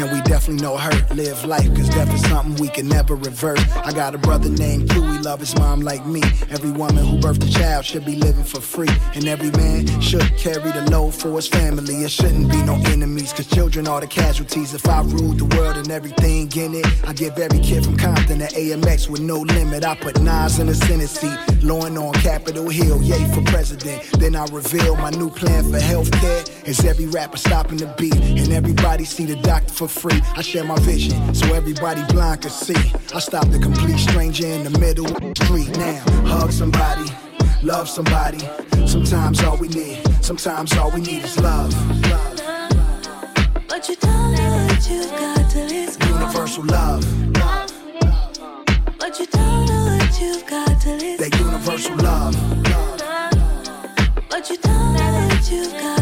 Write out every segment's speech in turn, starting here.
And we definitely know hurt. Live life, cause death is something we can never revert. I got a brother named Q, he love his mom like me. Every woman who birthed a child should be living for free. And every man should carry the load for his family. It shouldn't be no enemies, cause children are the casualties. If I ruled the world and everything in it, I give every kid from Compton to AMX with no limit. I put knives in the Senate seat, lawing on Capitol Hill, yay for president. Then I reveal my new plan for healthcare. Is every rapper stopping the beat? And everybody see the doctor for free. I share my vision so everybody blind can see. I stop the complete stranger in the middle of the street now. Hug somebody, love somebody. Sometimes all we need, sometimes all we need is love. But you don't know what you got till it's gone. Universal love. But you don't know what you've got till it's that universal love. But you don't know what you've got.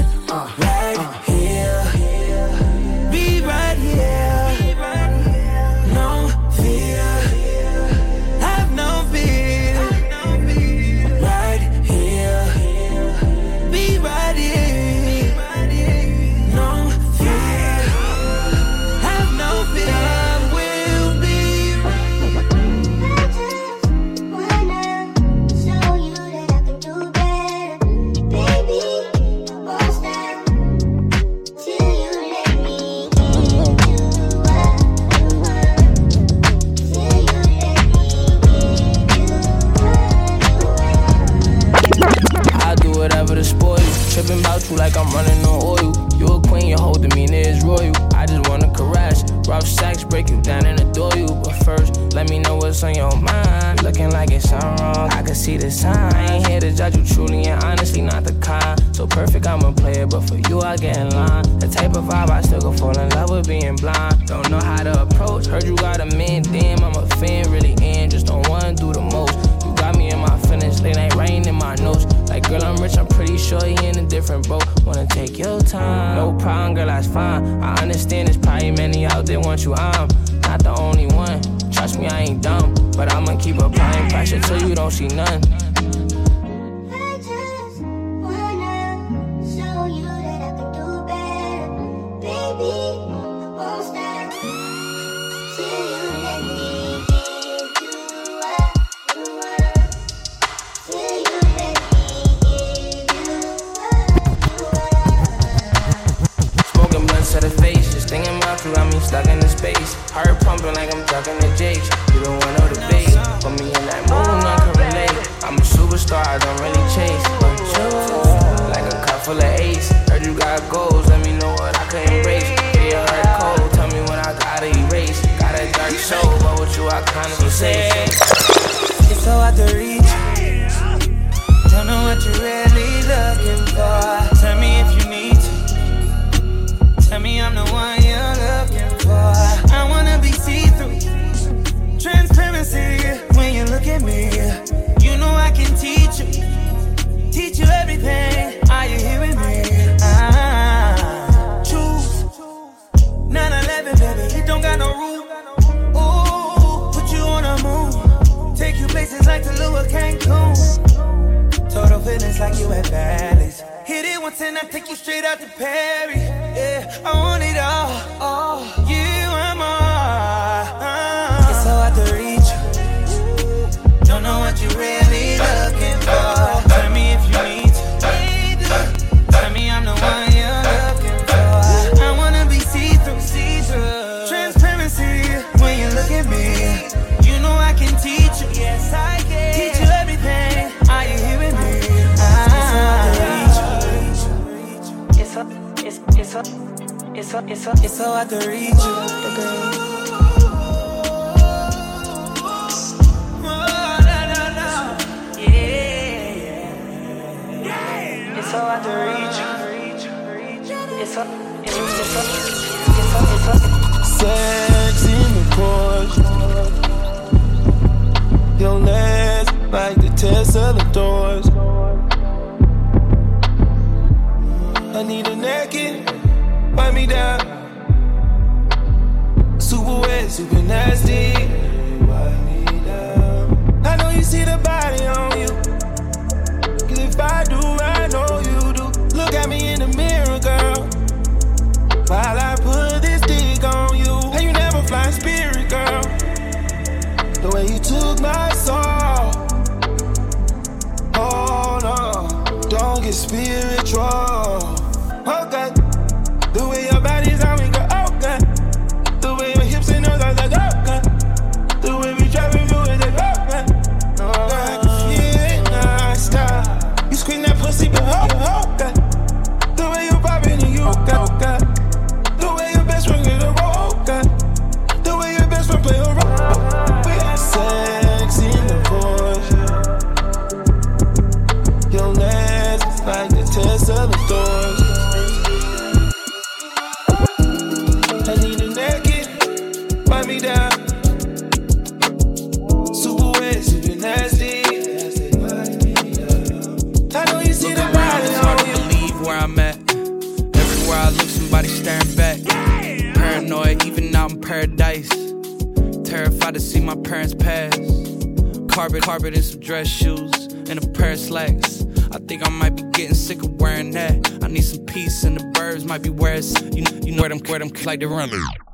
Them, like they run.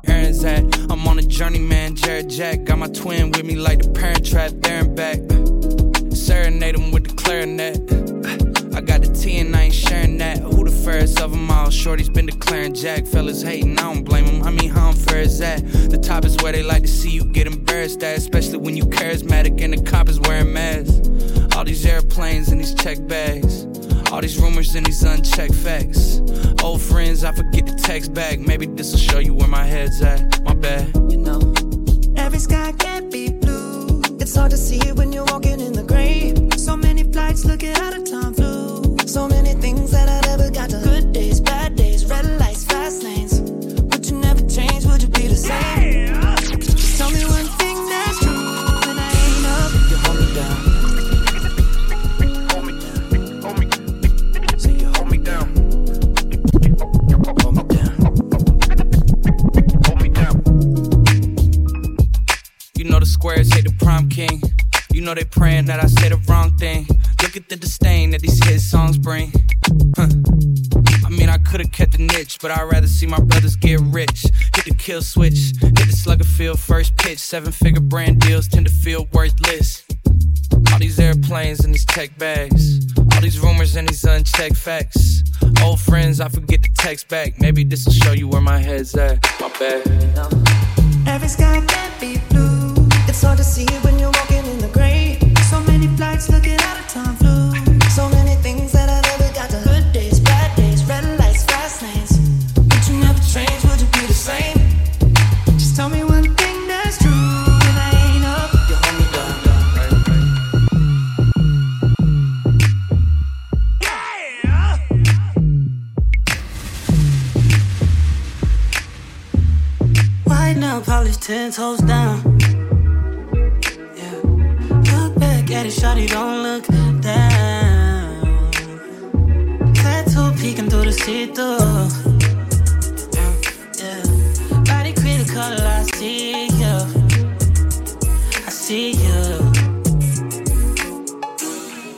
Aaron's at. I'm on a journey, man. Jared Jack got my twin with me like the parent trap there and back. Serenade him with the clarinet. I got the T and I ain't sharing that. Who the fairest of them all? Shorty's been declaring Jack. I forget to text back. Maybe this'll show you where my head's at. My bad. you know. Every sky can't be blue. It's hard to see it when you're walking in the gray. So many flights looking out of time flew. So many things that I never got to. Good days, bad days, red lights, fast lanes. Would you never change? Would you be the same? Know they praying that I say the wrong thing. Look at the disdain that these hit songs bring. Huh. I mean, I could've kept the niche, but I'd rather see my brothers get rich. Hit the kill switch, hit the slugger field first pitch. Seven figure brand deals tend to feel worthless. All these airplanes and these tech bags. All these rumors and these unchecked facts. Old friends, I forget to text back. Maybe this'll show you where my head's at. My bad. Every sky can't be blue. It's hard to see when you're walking now, polished ten toes down. Yeah. Look back at it, shawty, don't look down. Tattoo peeking through the see-through. Yeah, yeah. Body a color, I see you. I see you.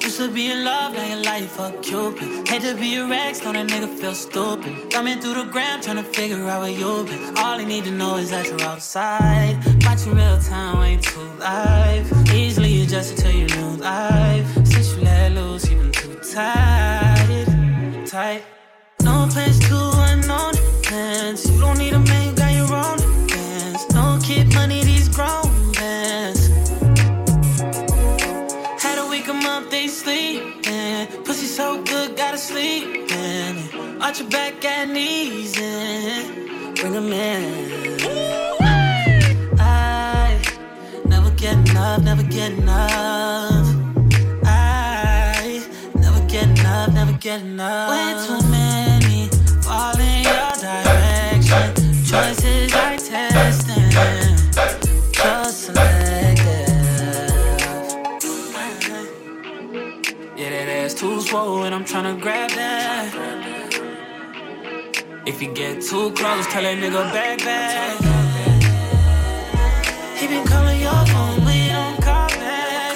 Used to be in love, now your life fuck Cupid. Hate to be a Rex, know that nigga feel stupid. Coming through the gram, trying to figure out where you been. All I need to know is that you're outside. Watching real time, ain't too live. Easily adjusted to your new life. Since you let loose, even too tight. Tight. Arch your back and knees and bring them in. I never get enough, never get enough. I never get enough, never get enough. Way too many fall in your direction. Choices I test and just selective. Yeah, that ass too swole, and I'm trying to grab that. If you get too close, tell that nigga back back. He been calling your phone, you don't call back.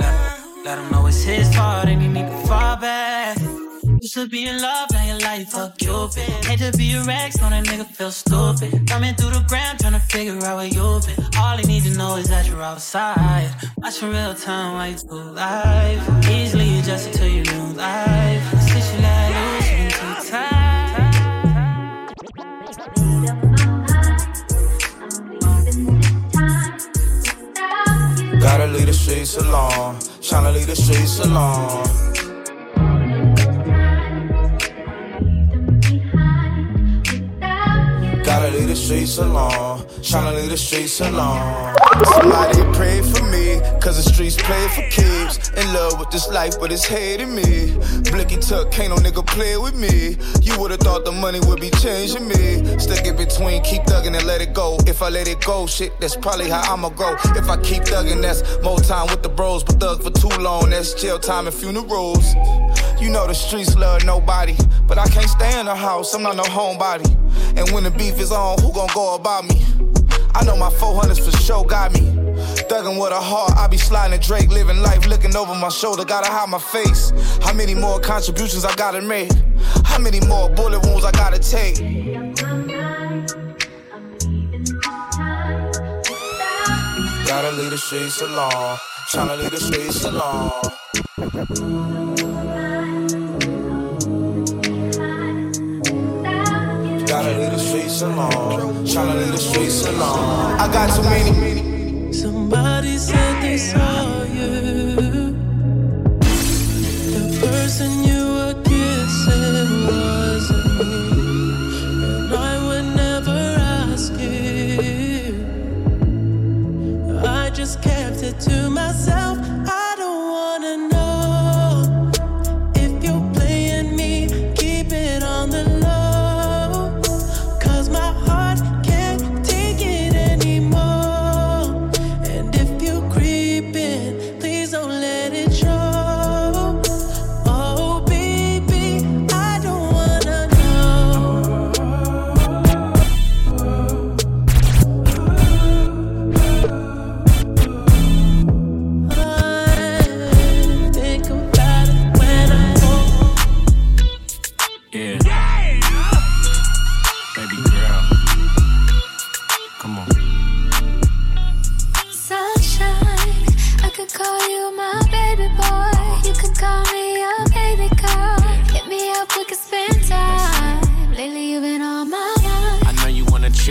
Let, let him know it's his fault and he need to fall back. Used to be in love, now your life fuck Cupid. Hate to be a rag, so that nigga feel stupid. Coming through the ground, trying to figure out where you been. All he need to know is that you're outside. Watching real time while you life. Easily adjusted to your new life. Gotta leave the streets alone. Tryna leave the streets alone. Gotta leave the streets alone. Tryna leave the streets alone. Somebody pray for me, cause the streets play for keeps. In love with this life, but it's hating me. Blicky tuck, can't no nigga play with me. You would've thought the money would be changing me. Stick it between, keep thugging and let it go. If I let it go, shit, that's probably how I'ma go. If I keep thugging, that's more time with the bros. But thug for too long, that's jail time and funerals. You know the streets love nobody, but I can't stay in the house, I'm not no homebody. And when the beef is on, who gon' go about me? I know my 400s for sure got me. Thuggin' with a heart, I be sliding Drake, living life, looking over my shoulder, gotta hide my face. How many more contributions I gotta make? How many more bullet wounds I gotta take? Gotta leave the streets alone, tryna leave the streets alone. Streets alone, tryna leave the streets alone. I got too many. Somebody said they saw you my baby boy. You can call me your baby girl. Hit me up, we could spend time. Lately, you've been on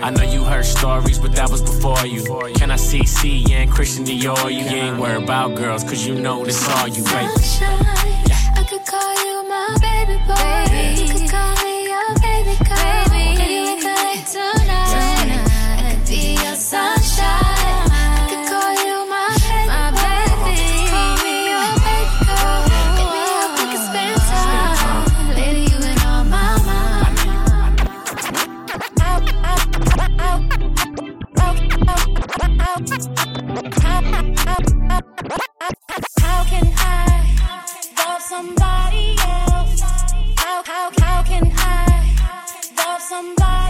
I know you heard stories, but that was before you. Can I see C and Christian Dior? You ain't worried about girls, cause you know this all you, baby. Sunshine, I could call you my baby boy. somebody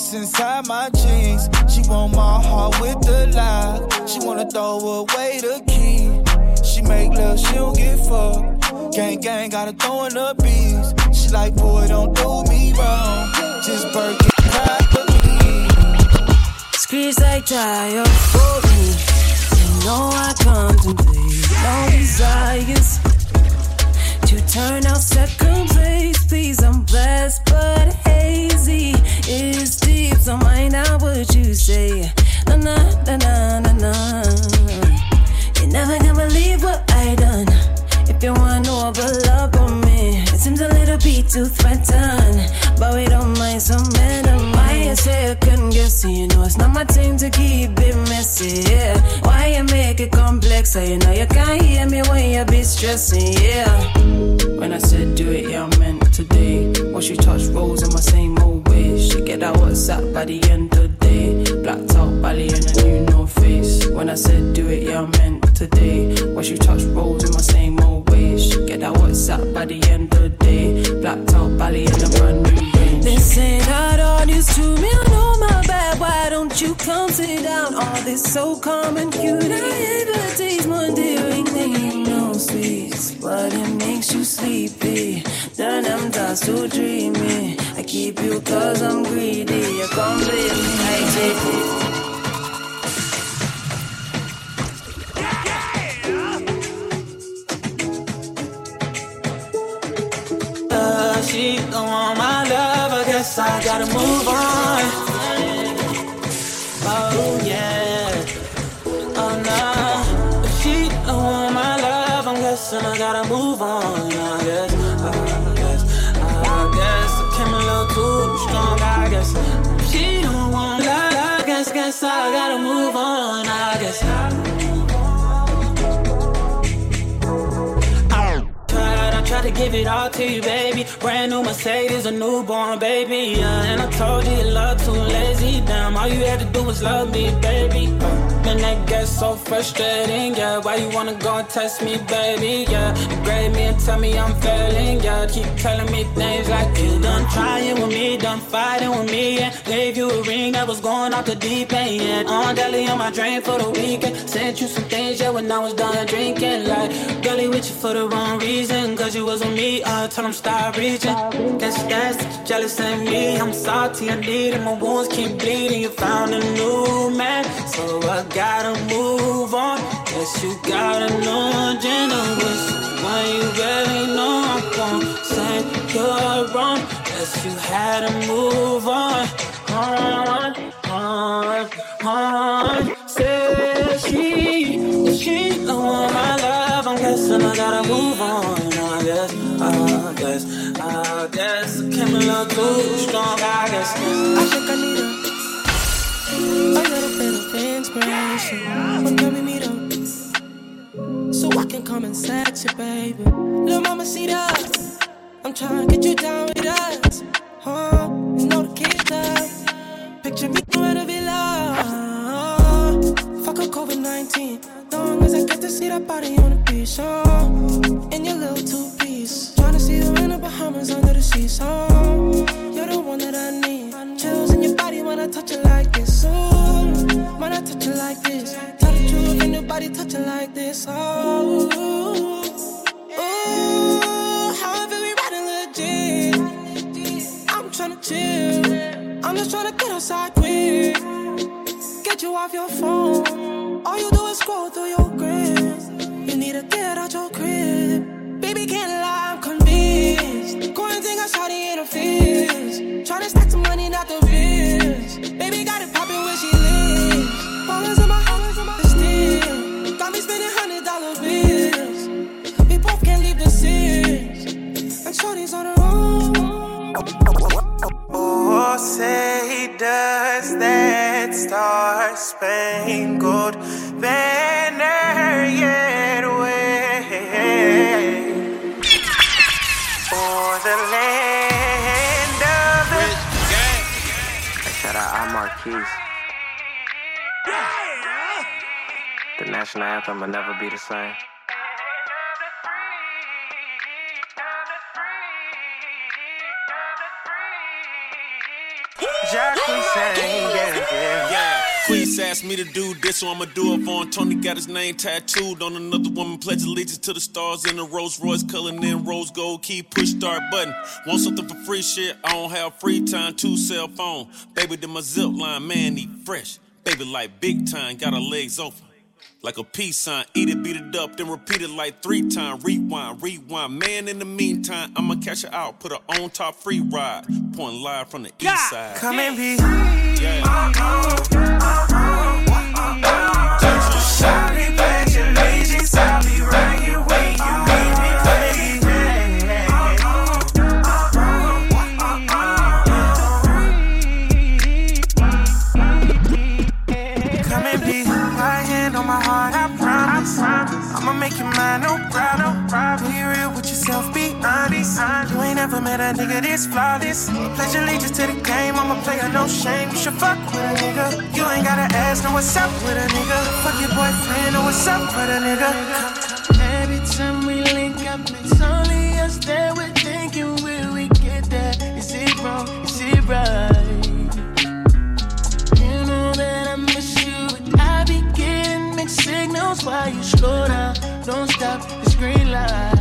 what's inside my jeans. She want my heart with the lock. She wanna throw away the key. She make love, she don't get fucked. Gang gang, gotta throw in the beats. She like, boy, don't do me wrong. Just burn it me. Squeeze like tire for me. You know I contemplate no desires to turn out second place. Please, I'm blessed but hazy. It's deep, so mind out what you say. Na na na na na na. You never gonna believe what I done. If you wanna know about love on me, it seems a little bit too threatened. But we don't mind some men and why you say I guess? You know it's not my time to keep it messy. Yeah. Why you make it complex? So you know you can't hear me when you be stressing. Yeah. When I said do it, yeah, I meant today. Once you touch rolls in my same old way, she get that WhatsApp by the end of the day. Blacked out the end of new no face. When I said do it, yeah, I meant today. Once you touch rolls in my same old way, she get that WhatsApp by the end of the day. Blacked out the end of brand new range. ain't that all this to me, I know my bad. Why don't you come sit down? All this so calm and cute. I endearing than you know, sweets. But it makes you sleepy. Then I'm just too dreamy. I keep you cause I'm greedy. You come me, I take it. Uh, she don't want my I guess I gotta move on. Oh yeah, oh no. If she don't want my love, I'm guessing I gotta move on. I guess, I guess, I guess I came a little too strong. I guess if she don't want love, I guess, guess I gotta move on. To give it all to you, baby. Brand new Mercedes, a newborn baby. Yeah, and I told you your love too lazy. Damn, all you had to do was love me, baby. Uh, and that gets so frustrating, yeah. Why you wanna go and test me, baby? Yeah, you grade me and tell me I'm failing, yeah. Keep telling me things like you done trying with me, done fighting with me, and gave you a ring that was going off the deep end. Yeah. On daily on my drain for the weekend. Sent you some things, yeah, when I was done drinking. Like, girlie with you for the wrong reason, cause you was with me. I told him stop reaching. Guess that's that jealous of me. I'm salty, I need it. My wounds keep bleeding. You found a new man, so I gotta move on. Guess you got a new agenda with when you really know I won't say you're wrong. Guess you had to move on. On, on, on. Say she, she don't want my love. I'm guessing I gotta move on. I guess, I guess, I guess I came a little too strong. I guess. I think I need a, a little bit of inspiration. But can we meet up? So I can come and sex you, baby. Little mama, see that? I'm trying to get you down with us. Huh? Picture me in a villa. Fuck a COVID 19. Long as I get to see that body on the beach. Uh, in your little two piece. Trying to see you in the Bahamas under the sea. So anthem will never be the same. Jack, we yeah, yeah. Yeah, Queens asked me to do this, so I'ma do it for. Tony got his name tattooed on another woman. Pledge allegiance to the stars in a Rolls Royce, coloring in rose gold. Key push start button. Want something for free shit? I don't have free time. Two cell phone. Baby, then my zip line, man, need fresh. Baby, like big time, got her legs open. Like a peace sign, eat it, beat it up, then repeat it like three times. Rewind, rewind. Man, in the meantime, I'ma catch her out, put her on top free ride. Point live from the east side. Come and be. Yeah. Met a nigga this flawless. Pledge allegiance to the game, I'm a player, no shame. You should fuck with a nigga. You ain't gotta ask, know what's up with a nigga. Fuck your boyfriend, know what's up with a nigga. Every time we link up, it's only us that we're thinking. Will we get there? Is it wrong? Is it right? You know that I miss you, I be getting mixed signals while you slow down. Don't stop, it's green light.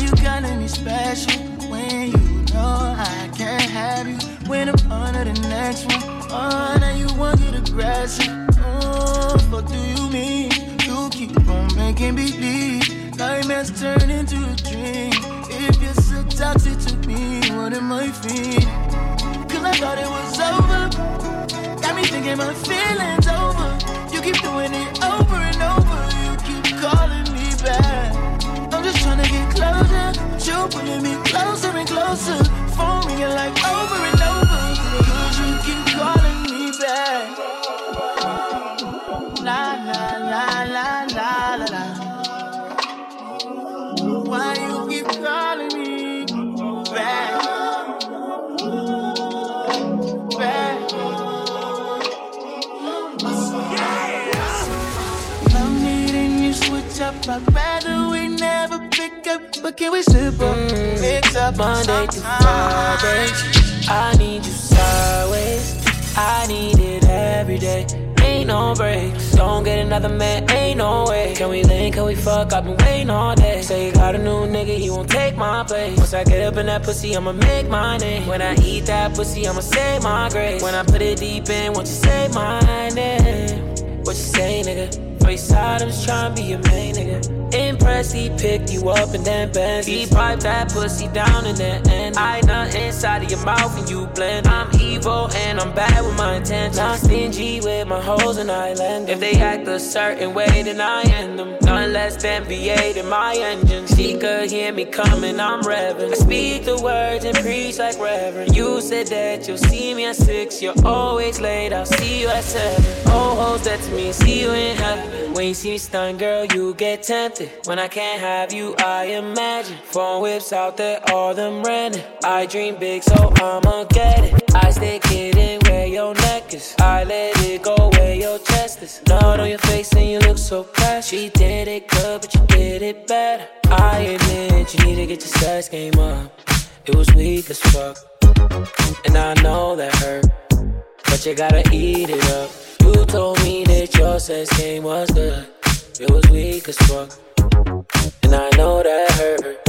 You calling me special when you know I can't have you. When I'm under the next one, oh, now you want to get aggressive. Mm, oh, what do you mean? You keep on making me believe nightmares turn into a dream. If you're so toxic to me, what am I feeling? Cause I thought it was over. Got me thinking my feelings over. You keep doing it over. Closer. But you pulling me closer and closer. Phone ringing like over and over. Cause you keep calling me back. La la la la la la la. Why you keep calling me back? Back. I'm needing you switch up. I'd rather pick up, but can we slip up? Mix up Monday to Friday. I need you sideways. I need it every day. Ain't no breaks. Don't get another man, ain't no way. Can we link? Can we fuck? I've been waiting all day. Say you got a new nigga, he won't take my place. Once I get up in that pussy, I'ma make my name. When I eat that pussy, I'ma say my grace. When I put it deep in, won't you say my name? What you say, nigga? Face I'm just tryna be your main nigga. Impressed, he picked you up and then bent. He piped that pussy down in then end. I nut inside of your mouth and you blend. I'm evil and I'm bad with my intentions. Not stingy with my hoes and I lend. If they act a certain way, then I end them. None less than V8 in my engine. She could hear me coming, I'm revving. I speak the words and preach like Reverend. You said that you'll see me at six. You're always late, I'll see you at seven. Oh, hoes that's me, see you in heaven. When you see me stun, girl, you get tempted. When I can't have you, I imagine. Phone whips out there, all them renting. I dream big, so I'ma get it. I stick it in where your neck is. I let it go where your chest is. Nod on your face and you look so fresh. She did it good, but you did it better. I admit you need to get your sex game up. It was weak as fuck. And I know that hurt. But you gotta eat it up. You told me that your sex game was good. It was weak as fuck. And I know that hurt.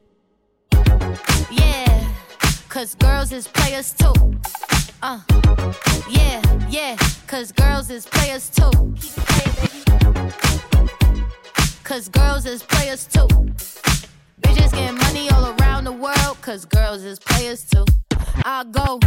Yeah, cause girls is players too. Uh, yeah, yeah, cause girls is players too. Cause girls is players too. Bitches getting money all around the world, cause girls is players too. I go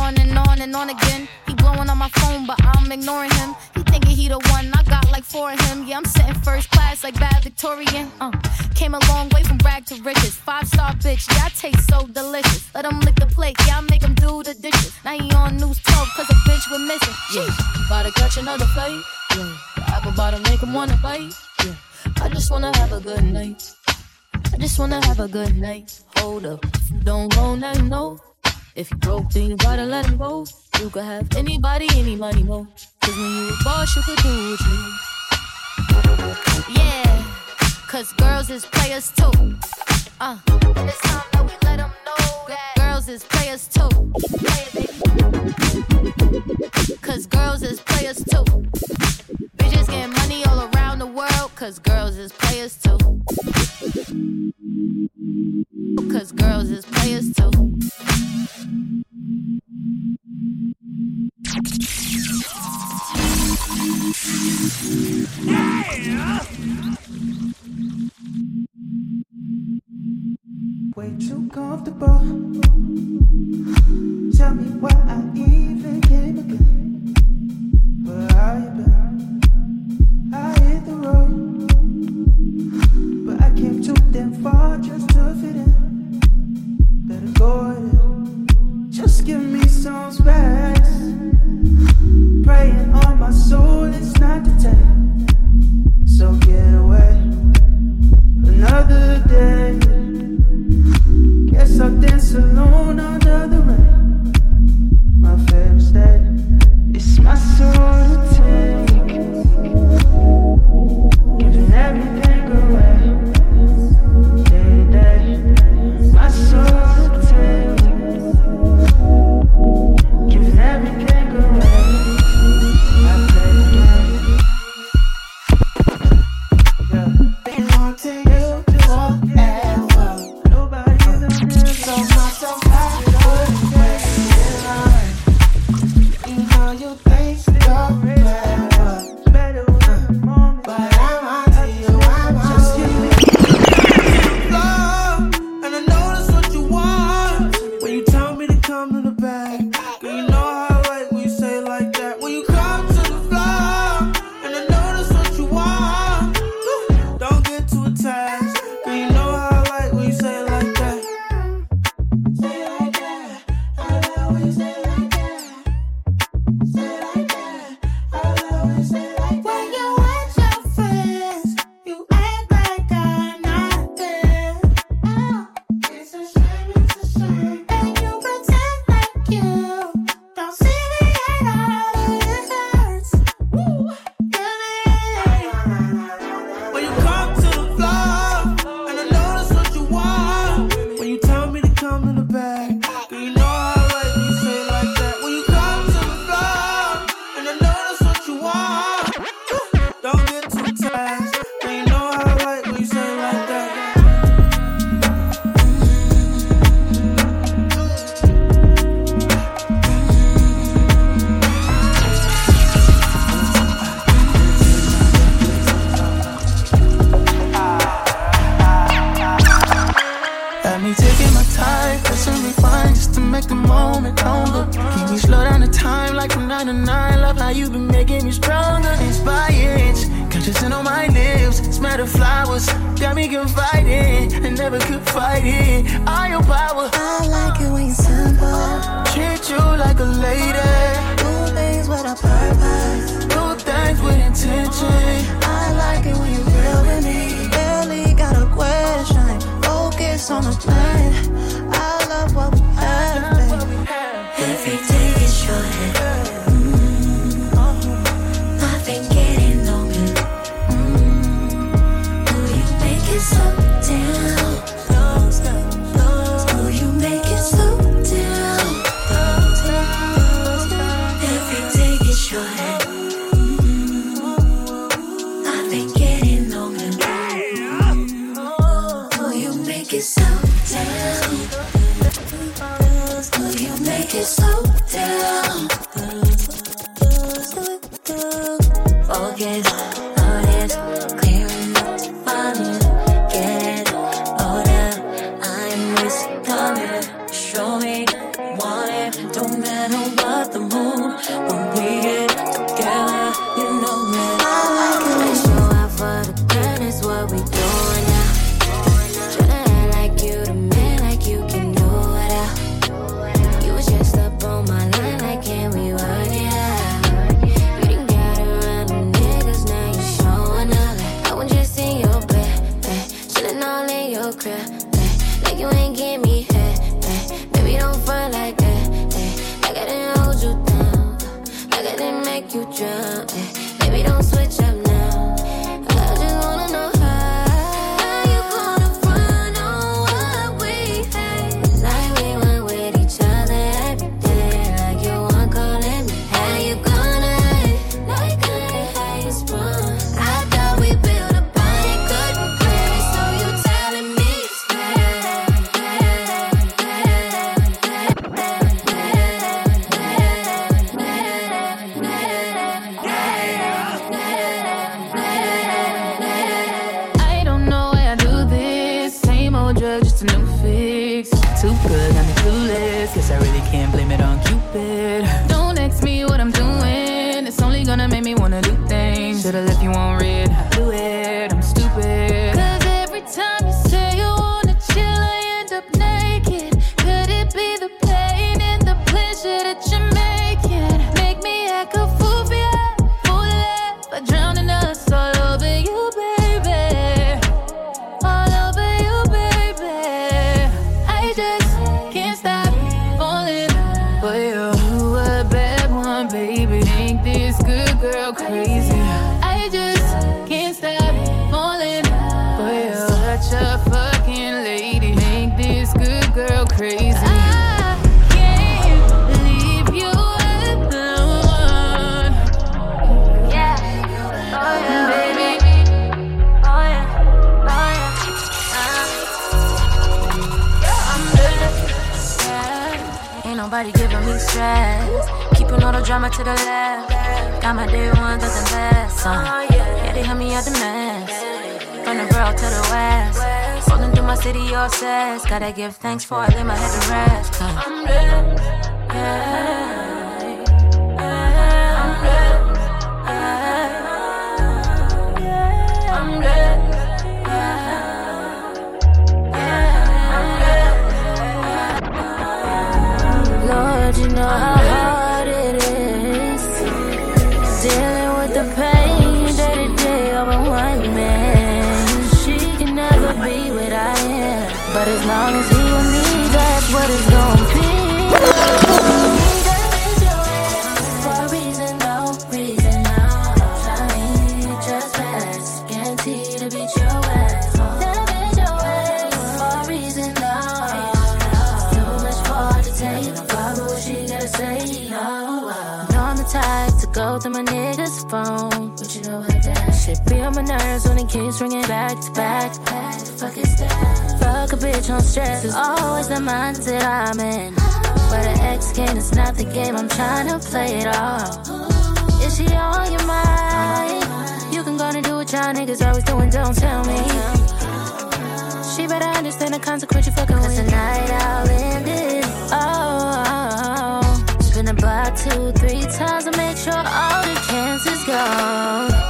on and on and on again. He blowing on my phone, but I'm ignoring him. He thinking he the one, I got like four of him. Yeah, I'm sitting first class like bad Victorian. Uh, came a long way from rag to riches. Five star bitch, yeah, I taste so delicious. Let him lick the plate, yeah, I make him do the dishes. Now he on news 12, cause a bitch we're missing. Yeah, about to catch another fight. Yeah, the apple bottom make him wanna bite. Yeah, I just wanna have a good night. I just wanna have a good night. Hold up, don't go, now know. If you broke, then you gotta let him go. You could have anybody, any money, more. Cause when you a boss, you could do what you. Yeah, cause girls is players too. Uh, it's time that we let them know that girls is players too. Cause girls is players too. Bitches getting money all around the world, cause girls is players too. Make the moment longer. Keep me slow down the time like a 9 to 9. Love how you've been making me stronger. Inspired, conscious on my lips. Smell the flowers, got me confiding. I never could fight it. All your power. I like it when you're simple. Treat you like a lady. Do things with a purpose. Do things with intention. I like it when you're real with me. Barely got a question. Focus on the plan. I love what we is what we do. Nobody giving me stress. Keeping all the drama to the left. Got my day ones at the best. Uh. Yeah, they help me out the mess. From the borough to the west. Rolling through my city, all says. Gotta give thanks for I lay my head to rest. Uh. I'm dead. Yeah. know how. kiss, ringing back to back. back fuck, fuck a bitch on stress It's always the mindset I'm in. Where the ex game is not the game, I'm trying to play it all. Is she on your mind? You can go and do what y'all niggas always doing, don't tell me. She better understand the consequence you fucking with. tonight I'll end it. Oh, oh, oh. Spin the block two, three times to make sure all the cancer's gone.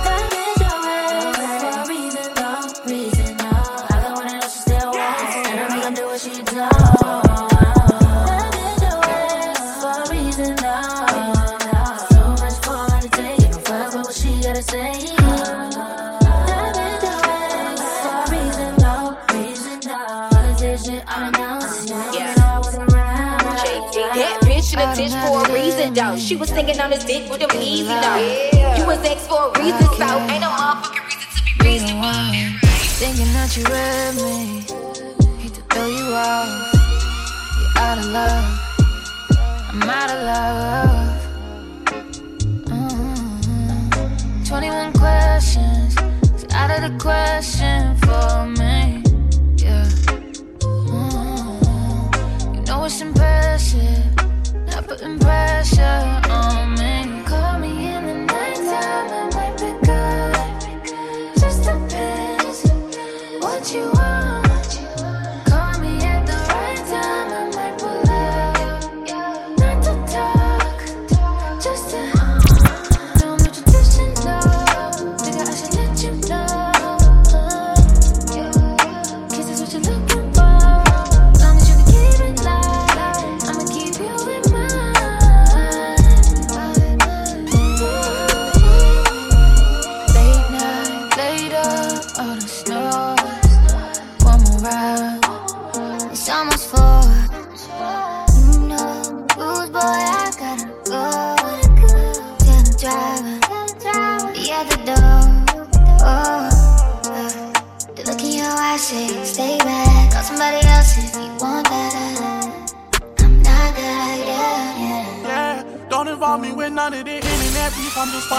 hanging on dick with easy. You was ex for a reason, so ain't no motherfucking reason to be reasonable. Thinking that you read me, hate to throw you off. You're out of love, I'm out of love. Mm-hmm. 21 questions, it's out of the question for me.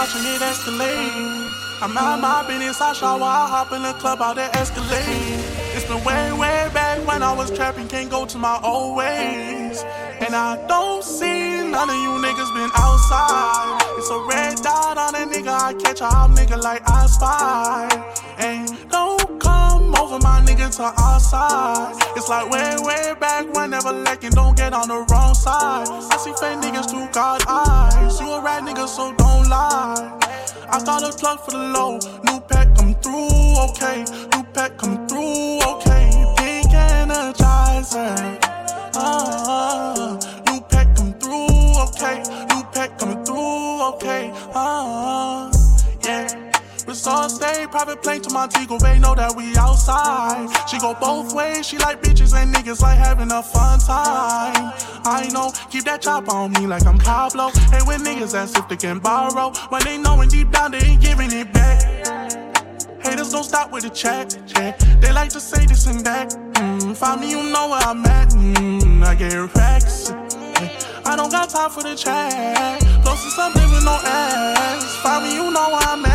Watching it escalate. I'm out my business, I shower, I hop in the club, out there escalate. It's been way, way back when I was trapping, can't go to my old ways. And I don't see none of you niggas been outside. It's a red dot on a nigga, I catch a hot nigga like I spy. And come over my niggas to our side. It's like way, way back whenever lacking, don't get on the wrong side. I see fake niggas through God eyes. You a rat nigga, so don't lie. I got a plug for the low, new pack come through, okay. New pack come through, okay. Pink energizer. Uh, new pack come through, okay. New pack coming through, okay. Uh, yeah. Resort stay, private plane to Montego Bay, know that we outside. She go both ways, she like bitches and niggas like having a fun time. I know, keep that chop on me like I'm Pablo. And with niggas as if they can borrow, when they knowin' deep down they ain't giving it back. Haters don't stop with the chat, yeah. They like to say this and that. Mm, find me, you know where I'm at. Mm, I get racks. I don't got time for the chat. Close something with no ass. Find me, you know where I'm at.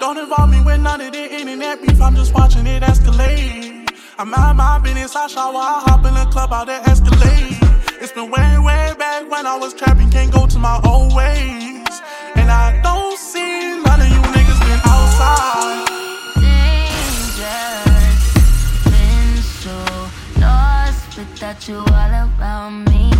Don't involve me with none of the internet beef. I'm just watching it escalate. I'm out my business. I shower, I hop in the club, out there escalate. It's been way, way back when I was trapping, can't go to my old ways. And I don't see none of you niggas been outside. dangerous. Been so lost without you all around me.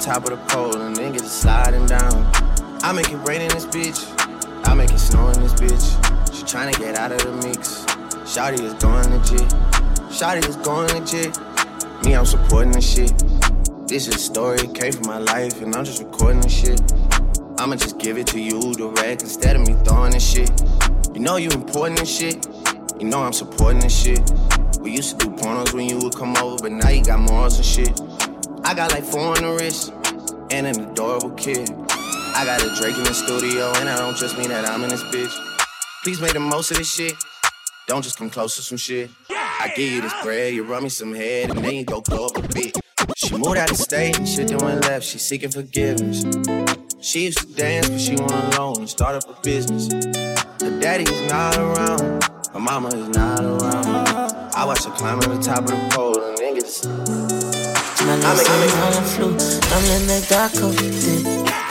Top of the pole and then get to sliding down. I make it rain in this bitch. I make it snow in this bitch. She tryna get out of the mix. Shawty is going legit. Shawty is going legit. Me, I'm supporting this shit. This is a story, came from my life, and I'm just recording this shit. I'ma just give it to you direct instead of me throwing this shit. You know you important and shit. You know I'm supporting this shit. We used to do pornos when you would come over, but now you got morals and shit. I got like four on the wrist and an adorable kid. I got a Drake in the studio, and I don't just mean that I'm in this bitch. Please make the most of this shit. Don't just come close to some shit. I give you this bread, you run me some head, and then you go blow up a bit. She moved out of state then went left. She seeking forgiveness. She used to dance, but she went alone and start up a business. Her daddy is not around. Her mama is not around. I watch her climb to the top of the pole and then get m'as laissé dans le flou, comme les mecs d'à côté.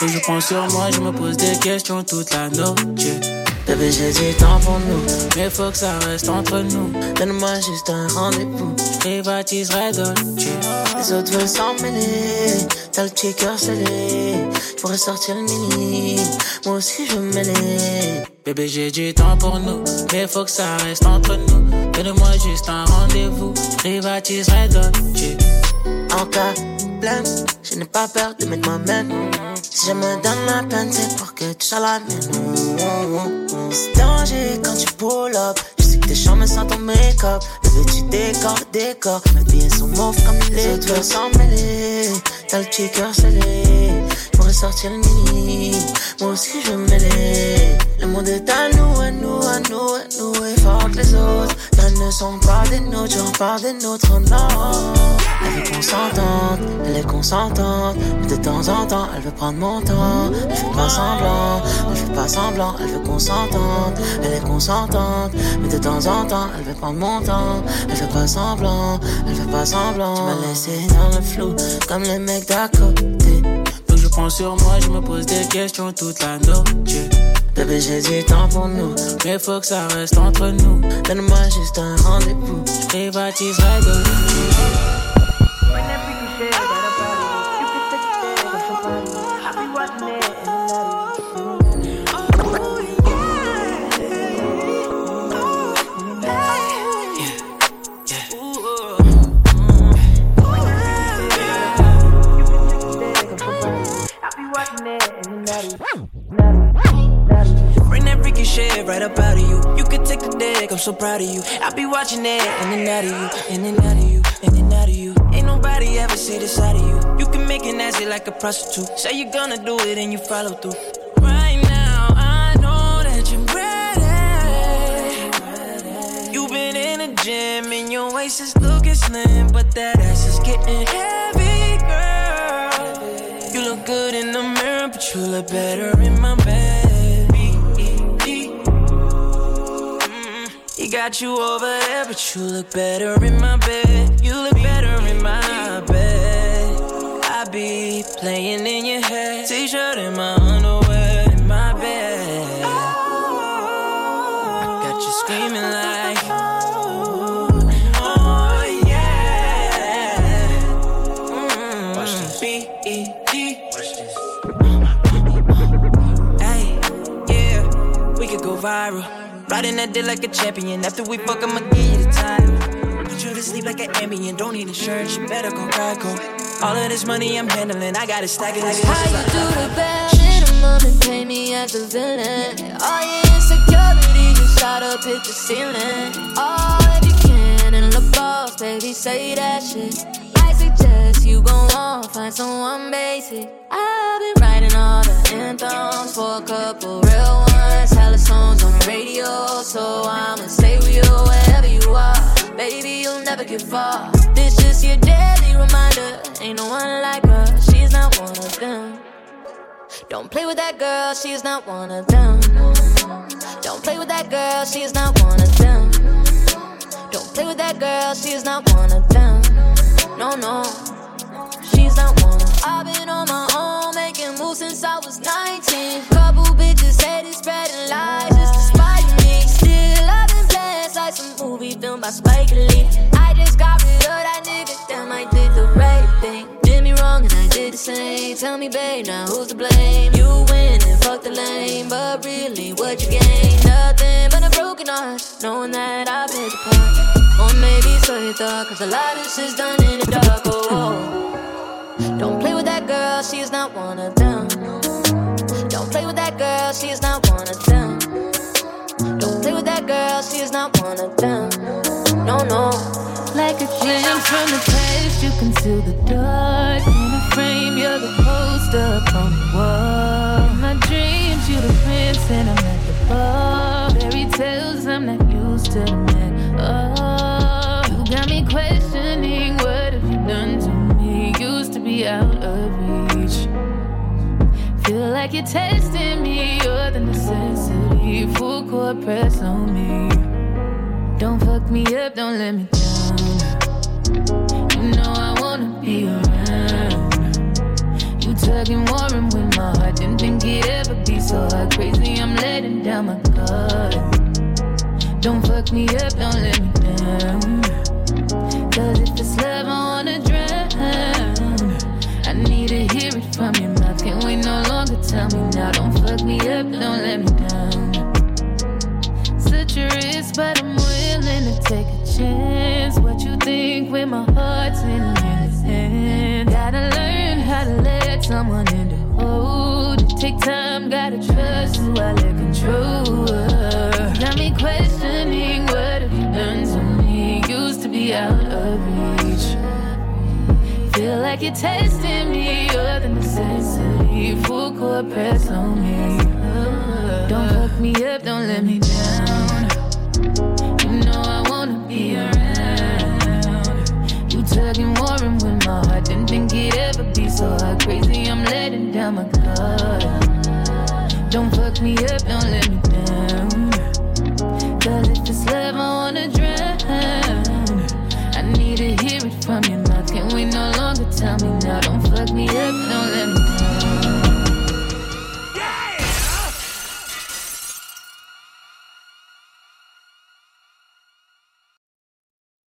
Et je prends sur moi, je me pose des questions toute la noche. Bébé, j'ai du temps pour nous, mais faut que ça reste entre nous. Donne-moi juste un rendez-vous, je privatiserai Dolce. Les autres veulent s'en mêler, t'as le petit cœur scellé. Je pourrais sortir le mini, moi aussi je veux me mêler. Bébé, j'ai du temps pour nous, mais faut que ça reste entre nous. Donne-moi juste un rendez-vous, je privatiserai Dolce. En problème, je n'ai pas peur de mettre moi-même. Si je me donne la peine, c'est pour que tu sois la mienne. C'est danger quand tu pull up. Je sais que t'es chambre sans ton make-up. Le tu décor, décor. Mes billets sont mauves comme les autres veulent s'en mêler. T'as le petit cœur scellé. Pour sortir le mini. Moi aussi je veux mêler. Le monde est à nous, à nous, à nous, à nous. Et fort que les autres. Elles ne sont pas des nôtres, j'en parle des nôtres, non. Elle est consentante, elle est consentante. Mais de temps en temps, elle veut prendre mon temps. Elle fait pas semblant, elle fait pas semblant. Elle veut consentante, elle est consentante. Mais de temps en temps, elle veut prendre mon temps. Elle fait pas semblant, elle fait pas semblant. Tu m'as laissé dans le flou, comme les mecs d'à côté. Donc je prends sur moi, je me pose des questions toute la nuit. Bébé, j'ai du temps pour nous. Mais faut que ça reste entre nous. Donne-moi juste un rendez-vous. Je privatiserai de Bring that freaky shit right up out of you. You could take the dick, I'm so proud of you. I be watching it, in and out of you, in and out of you, in and out of you. Ain't nobody ever see this side of you. You can make it nasty like a prostitute. Say you're gonna do it and you follow through. Right now, I know that you're ready. You've been in the gym and your waist is looking slim, but that ass is getting heavy, you look better in my bed. Mm-hmm. He got you over there, but you look better in my bed. You look better in my bed. I be playing in your head. T-shirt and my underwear Riding that dick like a champion. After we fuck, I'ma give you the title. Put you to sleep like an Ambien. Don't need insurance, you better go Geico. All of this money I'm handling, I got it stacked like How you do the bare minimum and pay me as a villain? All your insecurity you shot up, hit the ceiling. Oh, if you can and look boss, baby, say that shit. I suggest you go on, find someone basic. I've been writing all the anthems for a couple real ones. Hella songs on the radio, so I'ma stay with you wherever you are. Baby, you'll never get far. This just your daily reminder. Ain't no one like her, she's not one of them. Don't play with that girl, she's not one of them. Don't play with that girl, she's not one of them. Don't play with that girl, she's not one of them. No, no, she's not one I've been on my since I was 19. Couple bitches hated, spreading lies just to spite me. Still, been blessed like some movie filmed by Spike Lee. I just got rid of that nigga, damn, I did the right thing. Did me wrong and I did the same. Tell me, babe, now who's to blame? You win and fuck the lane, but really, what you gain? Nothing but a broken heart, knowing that I played the part. Or maybe so you thought, cause a lot of shit's done in the dark. Oh, oh. Don't play with that girl, she's not one of them. Don't play with that girl, she's not one of them. Don't play with that girl, she's not one of them. No, no. Like a glance from the past, you can conceal the dark. In a frame, you're the poster up on the wall. In my dreams, you're the prince, and I'm at the bar. Fairy tales, I'm not used to the man. Oh, you got me questioning out of reach. Feel like you're testing me, you're the necessity. Full court press on me. Don't fuck me up, don't let me down. You know I wanna be around. You tugging, warring with my heart. Didn't think it'd ever be so hard. Crazy, I'm letting down my guard. Don't fuck me up, don't let me when my heart's in your hand. Gotta learn how to let someone in the hold. Take time, gotta trust who I let control. Got me questioning what have you done to me? Used to be out of reach. Feel like you're testing me, you're the necessity. Full court press on me. Don't fuck me up, don't let me down. You know I wanna be around tugging, warring with my heart. Didn't think it'd ever be so hard. Crazy, I'm letting down my guard. Don't fuck me up, don't let me down. Girl, if it's love.